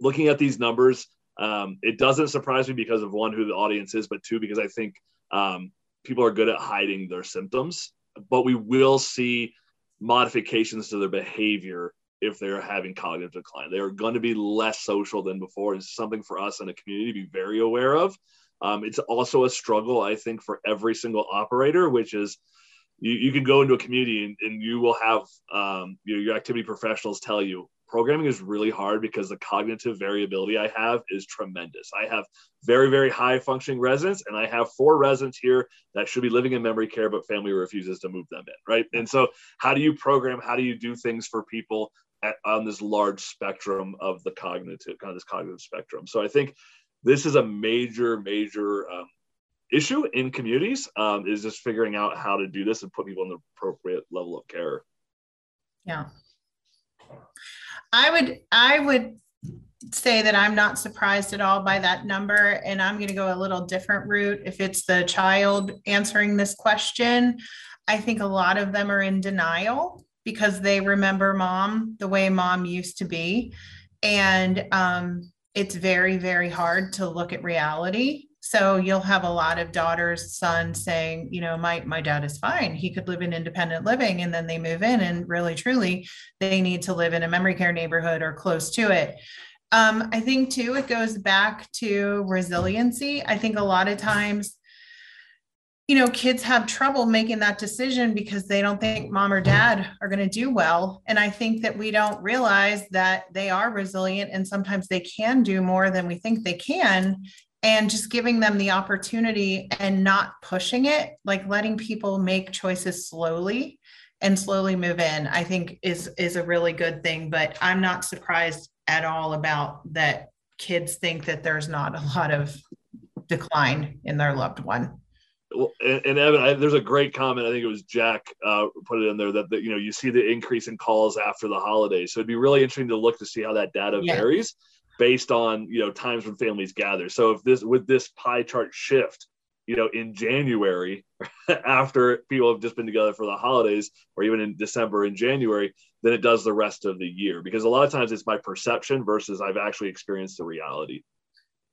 S5: looking at these numbers, um, it doesn't surprise me because of one, who the audience is, but two, because I think um, people are good at hiding their symptoms. But we will see modifications to their behavior if they're having cognitive decline. They are going to be less social than before. It's something for us in a community to be very aware of. Um, it's also a struggle, I think, for every single operator, which is you, you can go into a community and, and you will have um, your activity professionals tell you programming is really hard because the cognitive variability I have is tremendous. I have very, very high functioning residents, and I have four residents here that should be living in memory care, but family refuses to move them in, right? And so, how do you program? How do you do things for people at, on this large spectrum of the cognitive, kind of this cognitive spectrum? So, I think this is a major, major um, issue in communities um, is just figuring out how to do this and put people in the appropriate level of care.
S4: Yeah. I would I would say that I'm not surprised at all by that number and I'm going to go a little different route if it's the child answering this question. I think a lot of them are in denial because they remember mom the way mom used to be and um, it's very very hard to look at reality so you'll have a lot of daughters, sons saying, you know, my my dad is fine. He could live in independent living. And then they move in and really truly they need to live in a memory care neighborhood or close to it. Um, I think too, it goes back to resiliency. I think a lot of times, you know, kids have trouble making that decision because they don't think mom or dad are going to do well. And I think that we don't realize that they are resilient and sometimes they can do more than we think they can and just giving them the opportunity and not pushing it like letting people make choices slowly and slowly move in i think is is a really good thing but i'm not surprised at all about that kids think that there's not a lot of decline in their loved one
S5: well, and, and Evan, I, there's a great comment. I think it was Jack uh, put it in there that, that you know you see the increase in calls after the holidays. So it'd be really interesting to look to see how that data yeah. varies based on you know times when families gather. So if this with this pie chart shift, you know, in January after people have just been together for the holidays, or even in December and January, than it does the rest of the year. Because a lot of times it's my perception versus I've actually experienced the reality.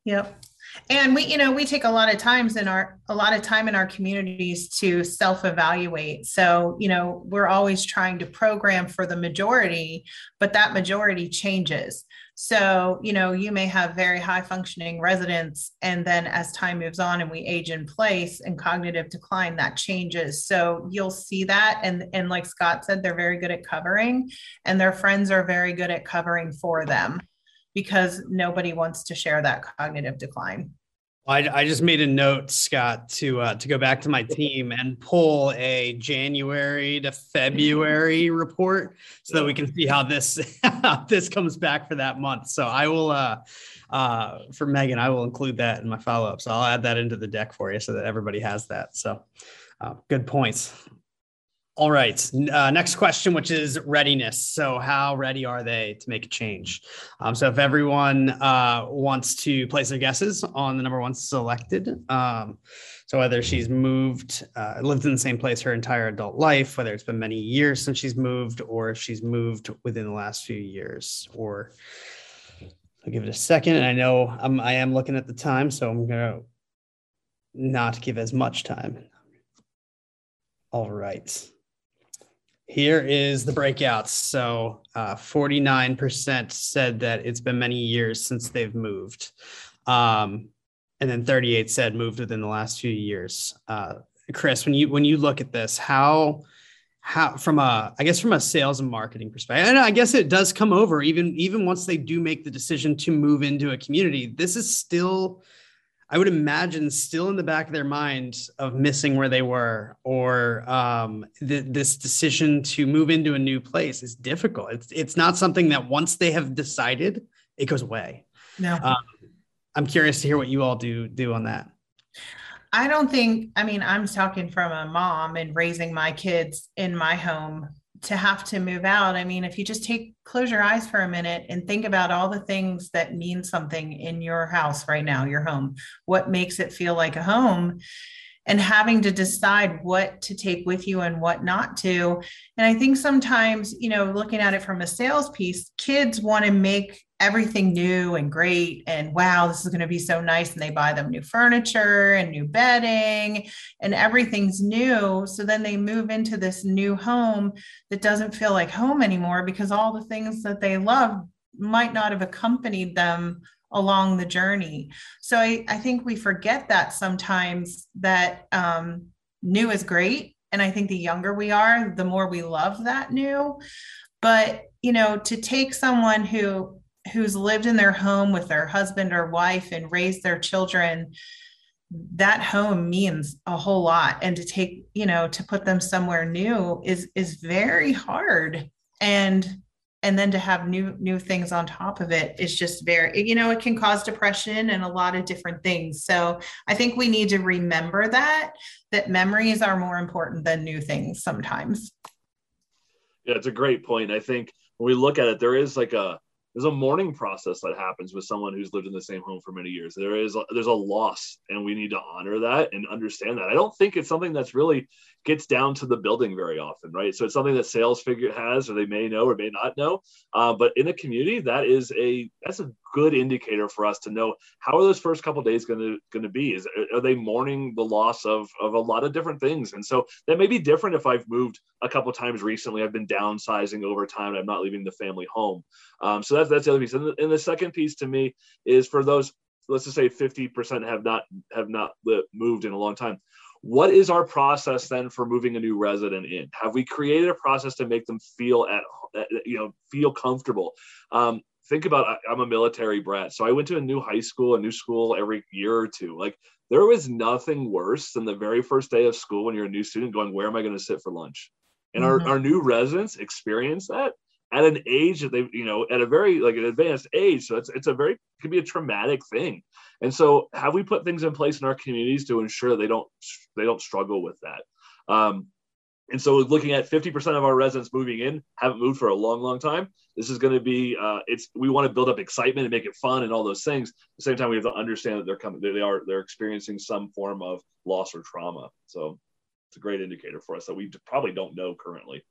S4: Yep. And we, you know, we take a lot of times in our a lot of time in our communities to self-evaluate. So, you know, we're always trying to program for the majority, but that majority changes. So, you know, you may have very high functioning residents, and then as time moves on and we age in place and cognitive decline, that changes. So you'll see that. And, and like Scott said, they're very good at covering, and their friends are very good at covering for them because nobody wants to share that cognitive decline.
S3: I, I just made a note, Scott, to uh, to go back to my team and pull a January to February report so that we can see how this this comes back for that month. So I will uh, uh, for Megan, I will include that in my follow up. So I'll add that into the deck for you so that everybody has that. So uh, good points. All right. Uh, next question, which is readiness. So, how ready are they to make a change? Um, so, if everyone uh, wants to place their guesses on the number one selected, um, so whether she's moved, uh, lived in the same place her entire adult life, whether it's been many years since she's moved, or if she's moved within the last few years, or I'll give it a second. And I know I'm, I am looking at the time, so I'm going to not give as much time. All right. Here is the breakouts. So uh, 49% said that it's been many years since they've moved. Um, and then 38 said moved within the last few years. Uh, Kris, when you when you look at this, how how from a I guess from a sales and marketing perspective, and I guess it does come over even even once they do make the decision to move into a community. This is still I would imagine still in the back of their mind of missing where they were or um, th- this decision to move into a new place is difficult. It's, it's not something that once they have decided, it goes away.
S4: No. Um,
S3: I'm curious to hear what you all do do on that.
S4: I don't think, I mean, I'm talking from a mom and raising my kids in my home to have to move out. I mean, if you just take close your eyes for a minute and think about all the things that mean something in your house right now, your home, what makes it feel like a home, and having to decide what to take with you and what not to. And I think sometimes, you know, looking at it from a sales piece, kids want to make everything new and great and wow this is going to be so nice and they buy them new furniture and new bedding and everything's new. So then they move into this new home that doesn't feel like home anymore because all the things that they love might not have accompanied them along the journey. So i, I think we forget that sometimes that um, new is great and i think the younger we are the more we love that new. But you know to take someone who who's lived in their home with their husband or wife and raised their children that home means a whole lot. And to take you know to put them somewhere new is is very hard. And and then to have new new things on top of it is just very you know it can cause depression and a lot of different things. So i think we need to remember that that memories are more important than new things sometimes.
S5: Yeah it's a great point. I think when we look at it there is like a there's a mourning process that happens with someone who's lived in the same home for many years. There is there's a loss, and we need to honor that and understand that. I don't think it's something that's really gets down to the building very often, right? So it's something that sales figure has, or they may know or may not know. Uh, but in a community, that is a that's a good indicator for us to know how are those first couple days going to going to be. Is are they mourning the loss of of a lot of different things? And so that may be different if I've moved a couple times recently. I've been downsizing over time. I'm not leaving the family home. Um, so that's that's the other piece. And the, and the second piece to me is for those let's just say 50% have not have not moved in a long time what is our process then for moving a new resident in? Have we created a process to make them feel at you know feel comfortable? Um, think about i'm a military brat so i went to a new high school a new school every year or two. Like there was nothing worse than the very first day of school when you're a new student going where am i going to sit for lunch? And mm-hmm. our, our new residents experience that at an age that they, you know, at a very like an advanced age. So it's it's a very could be a traumatic thing. And so have we put things in place in our communities to ensure that they don't they don't struggle with that? Um, and so looking at 50% of our residents moving in haven't moved for a long, long time. This is going to be, uh, it's, we want to build up excitement and make it fun and all those things. At the same time, we have to understand that they're coming, they are, they're experiencing some form of loss or trauma. So it's a great indicator for us that we probably don't know currently.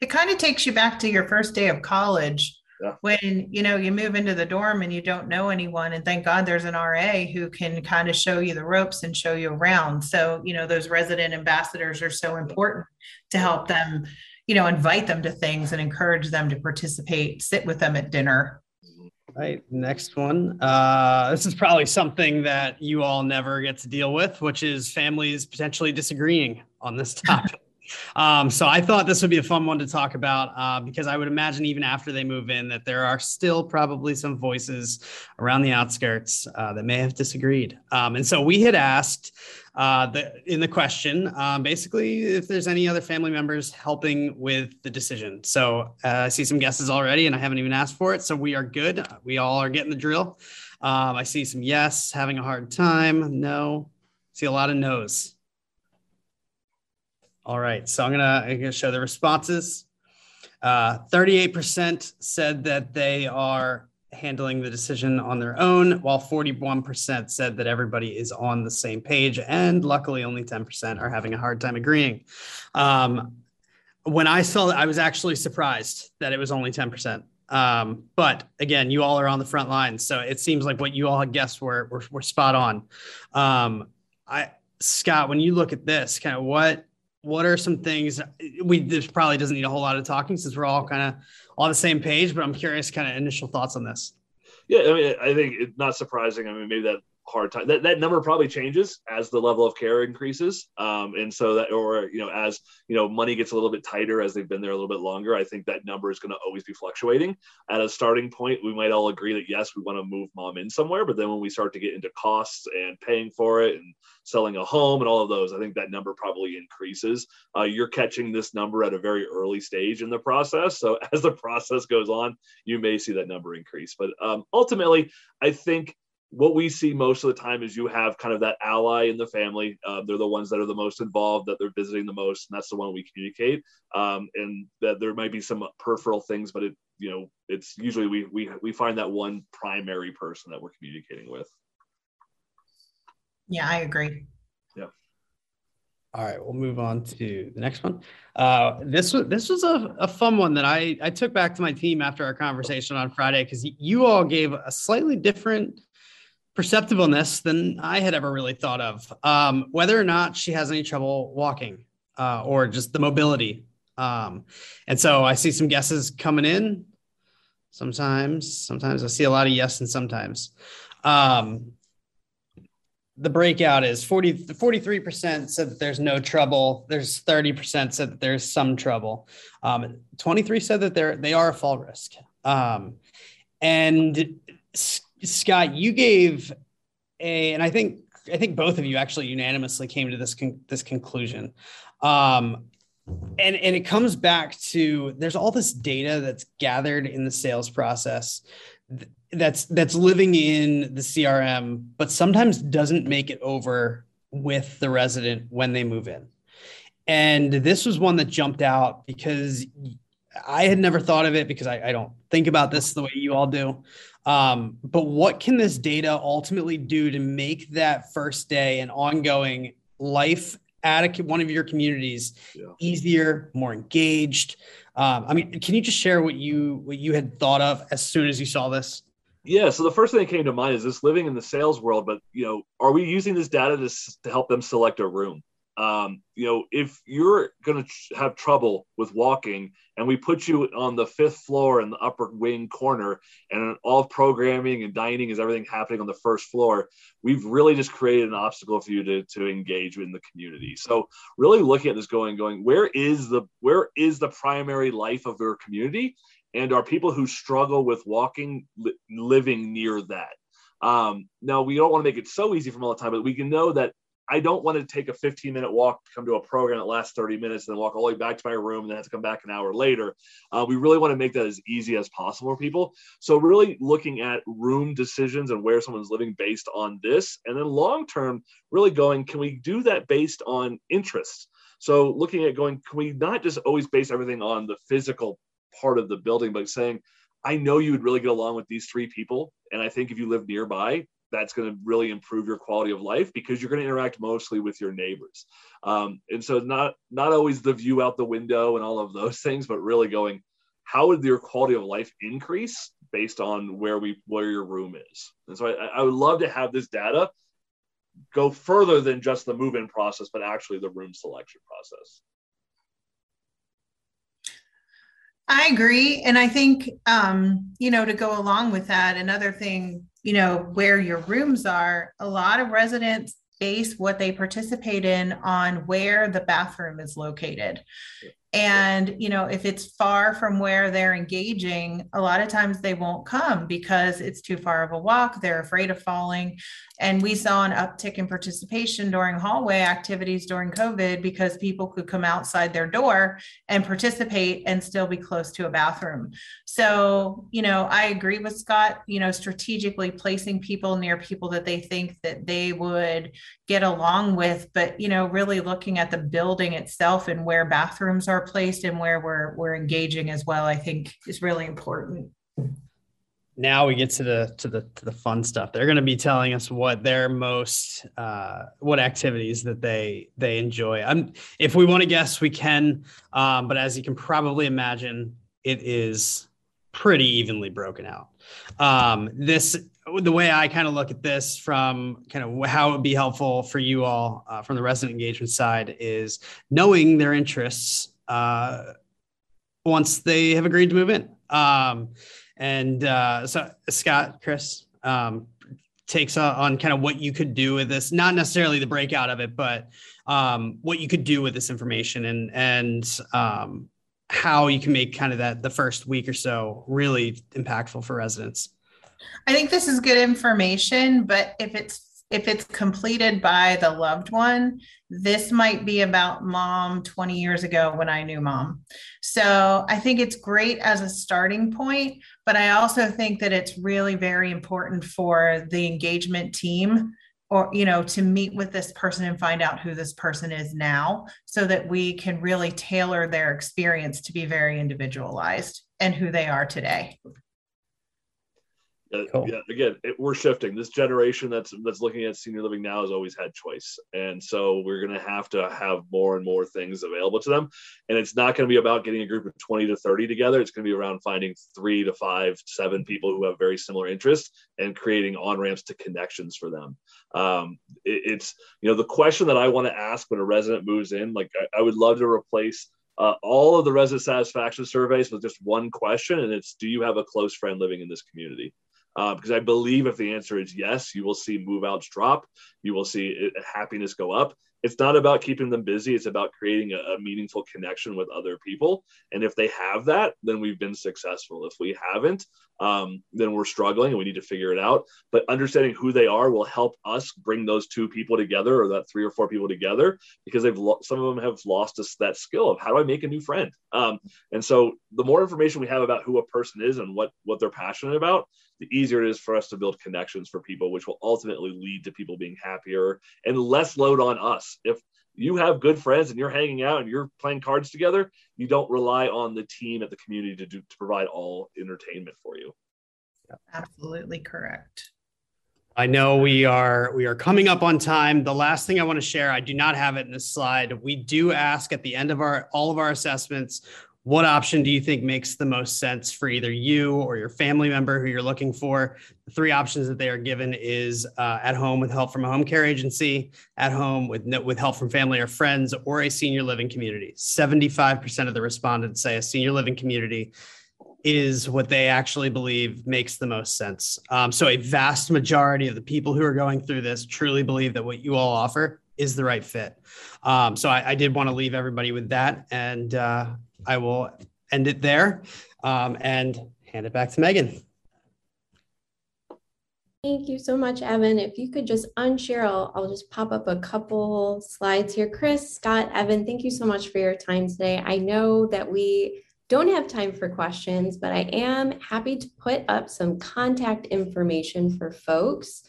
S4: It kind of takes you back to your first day of college yeah. when you know you move into the dorm and you don't know anyone and thank god there's an ra who can kind of show you the ropes and show you around. So you know those resident ambassadors are so important to help them you know invite them to things and encourage them to participate sit with them at dinner.
S3: Right next one. Uh, this is probably something that you all never get to deal with which is families potentially disagreeing on this topic um, so I thought this would be a fun one to talk about uh, because I would imagine even after they move in that there are still probably some voices around the outskirts uh, that may have disagreed. Um, and so we had asked uh, the, in the question um, basically if there's any other family members helping with the decision. So uh, I see some guesses already, and I haven't even asked for it. So we are good. We all are getting the drill. Um, I see some yes, having a hard time. No, see a lot of no's. All right, so I'm gonna, I'm gonna show the responses. Uh, 38% said that they are handling the decision on their own, while 41% said that everybody is on the same page, and luckily only 10% are having a hard time agreeing. Um, when I saw that, I was actually surprised that it was only 10%. Um, but again, you all are on the front lines, so it seems like what you all had guessed were were, were spot on. Um, I Scott, when you look at this, kind of what what are some things we this probably doesn't need a whole lot of talking since we're all kind of on the same page but i'm curious kind of initial thoughts on this.
S5: Yeah i mean i think it's not surprising. I mean maybe that hard time. That, that number probably changes as the level of care increases. Um, and so that, or, you know, as, you know, money gets a little bit tighter as they've been there a little bit longer, I think that number is going to always be fluctuating. At a starting point, we might all agree that yes, we want to move mom in somewhere. But then when we start to get into costs and paying for it and selling a home and all of those, I think that number probably increases. Uh, you're catching this number at a very early stage in the process. So as the process goes on, you may see that number increase. But um, ultimately, I think what we see most of the time is you have kind of that ally in the family. Um, they're the ones that are the most involved, that they're visiting the most, and that's the one we communicate. Um, and that there might be some peripheral things, but it, you know, it's usually we we we find that one primary person that we're communicating with.
S4: Yeah, I agree.
S5: Yeah.
S3: All right, we'll move on to the next one. Uh, this was this was a, a fun one that I I took back to my team after our conversation on Friday because you all gave a slightly different perceptibleness than I had ever really thought of. Um, whether or not she has any trouble walking uh, or just the mobility. Um, and so I see some guesses coming in. Sometimes, sometimes I see a lot of yes and sometimes. Um, the breakout is 40, 43% said that there's no trouble. There's 30% said that there's some trouble. Um, 23 said that they're, they are a fall risk. Um, and Scott, you gave a, and I think I think both of you actually unanimously came to this con- this conclusion. Um, and and it comes back to there's all this data that's gathered in the sales process that's that's living in the CRM, but sometimes doesn't make it over with the resident when they move in. And this was one that jumped out because I had never thought of it because I, I don't think about this the way you all do. Um, but what can this data ultimately do to make that first day and ongoing life at a, one of your communities yeah. easier, more engaged? Um, I mean, can you just share what you what you had thought of as soon as you saw this?
S5: Yeah. So the first thing that came to mind is this living in the sales world, but you know, are we using this data to, to help them select a room? Um, you know, if you're going to have trouble with walking and we put you on the fifth floor in the upper wing corner and all programming and dining is everything happening on the first floor, we've really just created an obstacle for you to, to engage in the community. So really looking at this going, going, where is the, where is the primary life of your community? And are people who struggle with walking li- living near that? Um, now we don't want to make it so easy from all the time, but we can know that I don't want to take a 15 minute walk to come to a program that lasts 30 minutes and then walk all the way back to my room and then have to come back an hour later. Uh, we really want to make that as easy as possible for people. So, really looking at room decisions and where someone's living based on this. And then long term, really going, can we do that based on interests? So, looking at going, can we not just always base everything on the physical part of the building, but saying, I know you would really get along with these three people. And I think if you live nearby, that's going to really improve your quality of life because you're going to interact mostly with your neighbors um, and so not not always the view out the window and all of those things but really going how would your quality of life increase based on where we where your room is. And so I, I would love to have this data go further than just the move-in process, but actually the room selection process.
S4: I agree. And I think, um, you know, to go along with that, another thing, you know, where your rooms are, a lot of residents base what they participate in on where the bathroom is located and you know if it's far from where they're engaging a lot of times they won't come because it's too far of a walk they're afraid of falling. And we saw an uptick in participation during hallway activities during covid because people could come outside their door and participate and still be close to a bathroom. So you know i agree with scott you know strategically placing people near people that they think that they would get along with but you know really looking at the building itself and where bathrooms are placed and where we're we're engaging as well i think is really important.
S3: Now we get to the to the to the fun stuff. They're going to be telling us what their most uh what activities that they they enjoy. I'm if we want to guess we can um but as you can probably imagine it is pretty evenly broken out. Um this the way I kind of look at this from kind of how it would be helpful for you all uh, from the resident engagement side is knowing their interests uh, once they have agreed to move in. Um, and uh, so, Scott, Kris, um, takes on kind of what you could do with this, not necessarily the breakout of it, but um, what you could do with this information and and um, how you can make kind of that the first week or so really impactful for residents.
S4: I think this is good information, but if it's if it's completed by the loved one, this might be about mom 20 years ago when I knew mom. So I think it's great as a starting point, but I also think that it's really very important for the engagement team or you know to meet with this person and find out who this person is now so that we can really tailor their experience to be very individualized and who they are today
S5: uh, cool. yeah again it, we're shifting. This generation that's that's looking at senior living now has always had choice. And so we're going to have to have more and more things available to them. And it's not going to be about getting a group of 20 to 30 together. It's going to be around finding three to five seven people who have very similar interests and creating on ramps to connections for them. Um, it, it's you know the question that i want to ask when a resident moves in like I, I would love to replace uh, all of the resident satisfaction surveys with just one question, and it's Do you have a close friend living in this community? Uh, because I believe if the answer is yes, you will see move outs drop, you will see it, happiness go up. It's not about keeping them busy, it's about creating a, a, meaningful connection with other people. And if they have that, then we've been successful. If we haven't, um, then we're struggling and we need to figure it out. But understanding who they are will help us bring those two people together or that three or four people together because they've lo- some of them have lost us that skill of how do I make a new friend. Um, and so the more information we have about who a person is and what what they're passionate about, the easier it is for us to build connections for people, which will ultimately lead to people being happier and less load on us. If you have good friends and you're hanging out and you're playing cards together, you don't rely on the team at the community to do to provide all entertainment for you.
S4: Absolutely correct.
S3: I know we are we are coming up on time. The last thing I want to share, I do not have it in this slide. We do ask at the end of our all of our assessments what option do you think makes the most sense for either you or your family member who you're looking for? The three options that they are given is uh, at home with help from a home care agency, at home with with help from family or friends, or a senior living community. 75% of the respondents say a senior living community is what they actually believe makes the most sense. Um, so a vast majority of the people who are going through this truly believe that what you all offer is the right fit. Um, so I, I, did want to leave everybody with that, and uh, I will end it there um, and hand it back to Megan.
S2: Thank you so much, Evan. If you could just unshare, I'll, I'll just pop up a couple slides here. Kris, Scott, Evan, thank you so much for your time today. I know that we don't have time for questions, but I am happy to put up some contact information for folks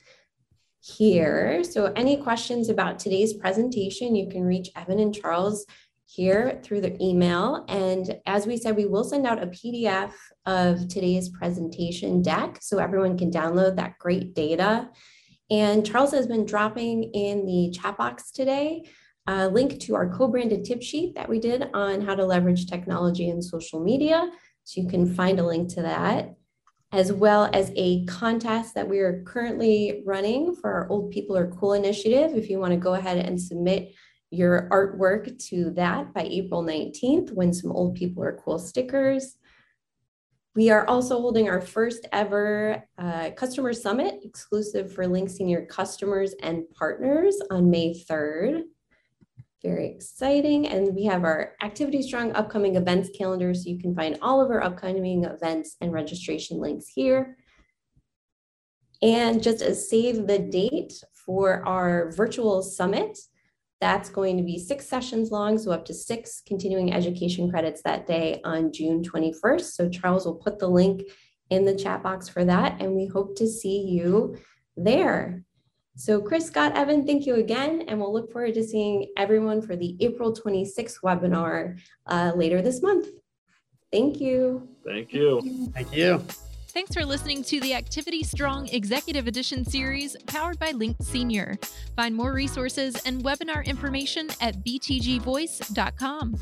S2: here. So any questions about today's presentation, you can reach Evan and Charles here through the email. And as we said, we will send out a PDF of today's presentation deck so everyone can download that great data. And Charles has been dropping in the chat box today a link to our co-branded tip sheet that we did on how to leverage technology and social media So you can find a link to that, as well as a contest that we are currently running for our Old People Are Cool initiative. If you want to go ahead and submit your artwork to that by April 19th, win some Old People Are Cool stickers. We are also holding our first ever uh, customer summit exclusive for Linked Senior customers and partners on May 3rd. Very exciting. And we have our Activity Strong upcoming events calendar. So you can find all of our upcoming events and registration links here. And just a save the date for our virtual summit, that's going to be six sessions long, so up to six continuing education credits that day on June 21st. So Charles will put the link in the chat box for that, and we hope to see you there. So Kris, Scott, Evan, thank you again, and we'll look forward to seeing everyone for the April 26th webinar uh, later this month. Thank you.
S5: Thank you.
S3: Thank you.
S1: Thanks for listening to the Activity Strong Executive Edition series powered by Linked Senior. Find more resources and webinar information at btgvoice.com.